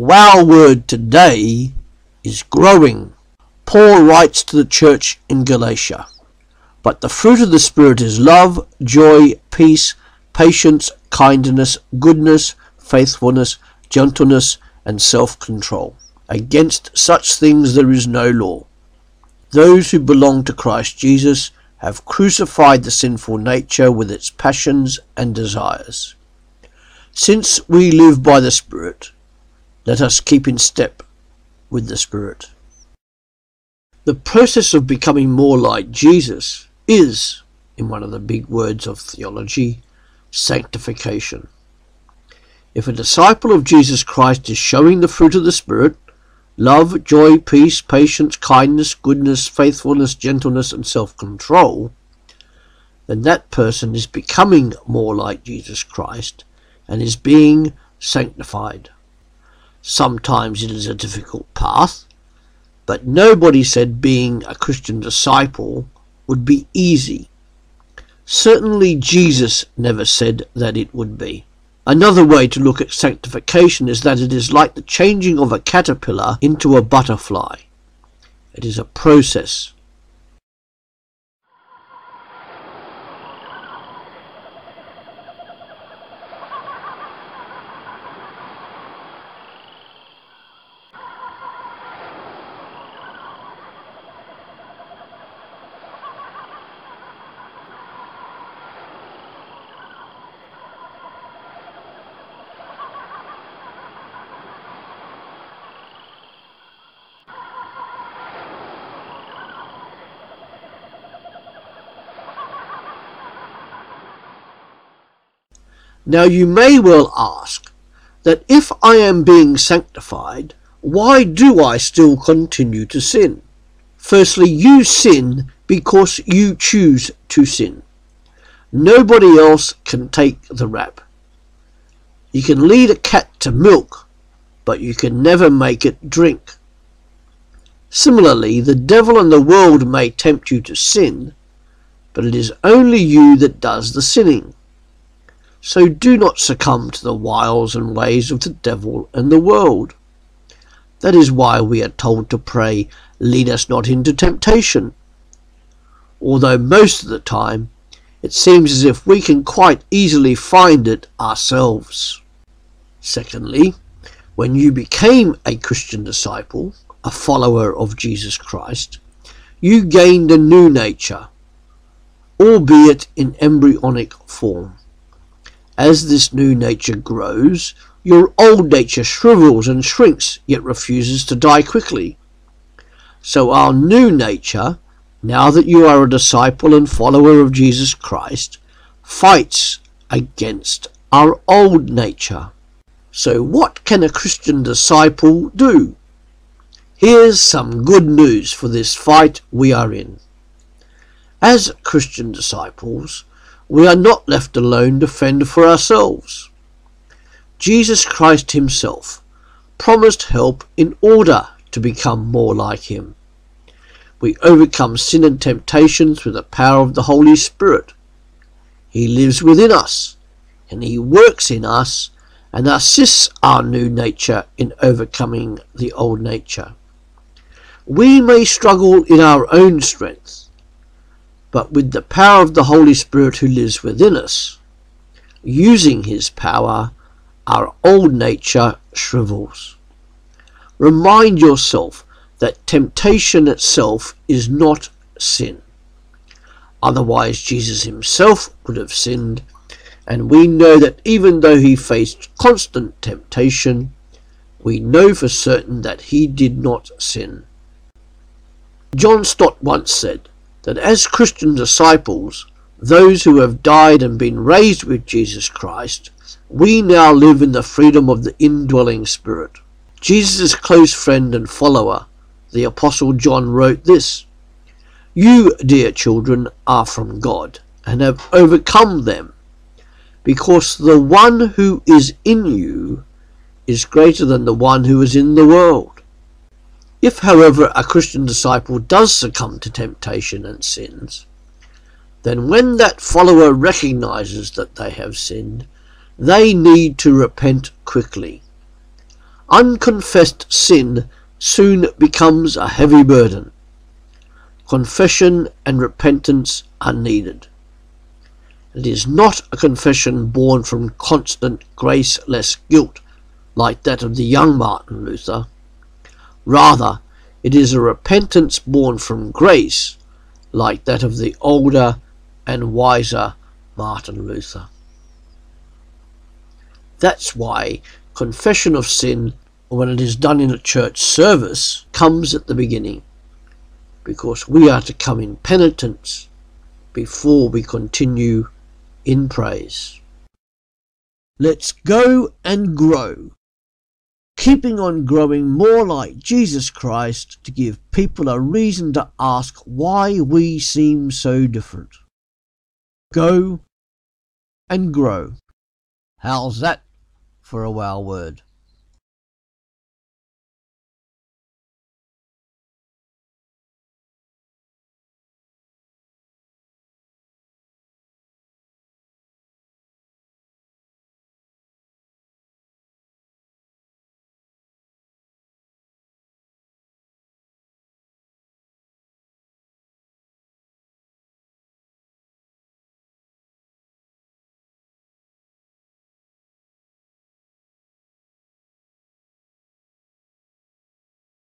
wow word today is growing. Paul writes to the church in Galatia, But the fruit of the Spirit is love, joy, peace, patience, kindness, goodness, faithfulness, gentleness, and self-control. Against such things there is no law. Those who belong to Christ Jesus have crucified the sinful nature with its passions and desires. Since we live by the Spirit, let us keep in step with the Spirit. The process of becoming more like Jesus is, in one of the big words of theology, sanctification. If a disciple of Jesus Christ is showing the fruit of the Spirit, love, joy, peace, patience, kindness, goodness, faithfulness, gentleness, and self-control, then that person is becoming more like Jesus Christ and is being sanctified. Sometimes it is a difficult path, but nobody said being a Christian disciple would be easy. Certainly Jesus never said that it would be. Another way to look at sanctification is that it is like the changing of a caterpillar into a butterfly. It is a process. Now you may well ask that if I am being sanctified, why do I still continue to sin? Firstly, you sin because you choose to sin. Nobody else can take the rap. You can lead a cat to milk, but you can never make it drink. Similarly, the devil and the world may tempt you to sin, but it is only you that does the sinning. So do not succumb to the wiles and ways of the devil and the world. That is why we are told to pray, lead us not into temptation. Although most of the time it seems as if we can quite easily find it ourselves. Secondly, when you became a Christian disciple, a follower of Jesus Christ, you gained a new nature, albeit in embryonic form. As this new nature grows, your old nature shrivels and shrinks, yet refuses to die quickly. So our new nature, now that you are a disciple and follower of Jesus Christ, fights against our old nature. So what can a Christian disciple do? Here's some good news for this fight we are in. As Christian disciples, we are not left alone to fend for ourselves. Jesus Christ himself promised help in order to become more like him. We overcome sin and temptation through the power of the Holy Spirit. He lives within us and he works in us and assists our new nature in overcoming the old nature. We may struggle in our own strength, but with the power of the Holy Spirit who lives within us. Using his power, our old nature shrivels. Remind yourself that temptation itself is not sin. Otherwise, Jesus himself would have sinned, and we know that even though he faced constant temptation, we know for certain that he did not sin. John Stott once said, that as Christian disciples, those who have died and been raised with Jesus Christ, we now live in the freedom of the indwelling Spirit. Jesus' close friend and follower, the Apostle John, wrote this You, dear children, are from God and have overcome them, because the one who is in you is greater than the one who is in the world. If, however, a Christian disciple does succumb to temptation and sins, then when that follower recognizes that they have sinned, they need to repent quickly. Unconfessed sin soon becomes a heavy burden. Confession and repentance are needed. It is not a confession born from constant graceless guilt like that of the young Martin Luther. Rather, it is a repentance born from grace like that of the older and wiser Martin Luther. That's why confession of sin, when it is done in a church service, comes at the beginning, because we are to come in penitence before we continue in praise. Let's go and grow, keeping on growing more like Jesus Christ to give people a reason to ask why we seem so different. Go and grow. How's that for a wow word?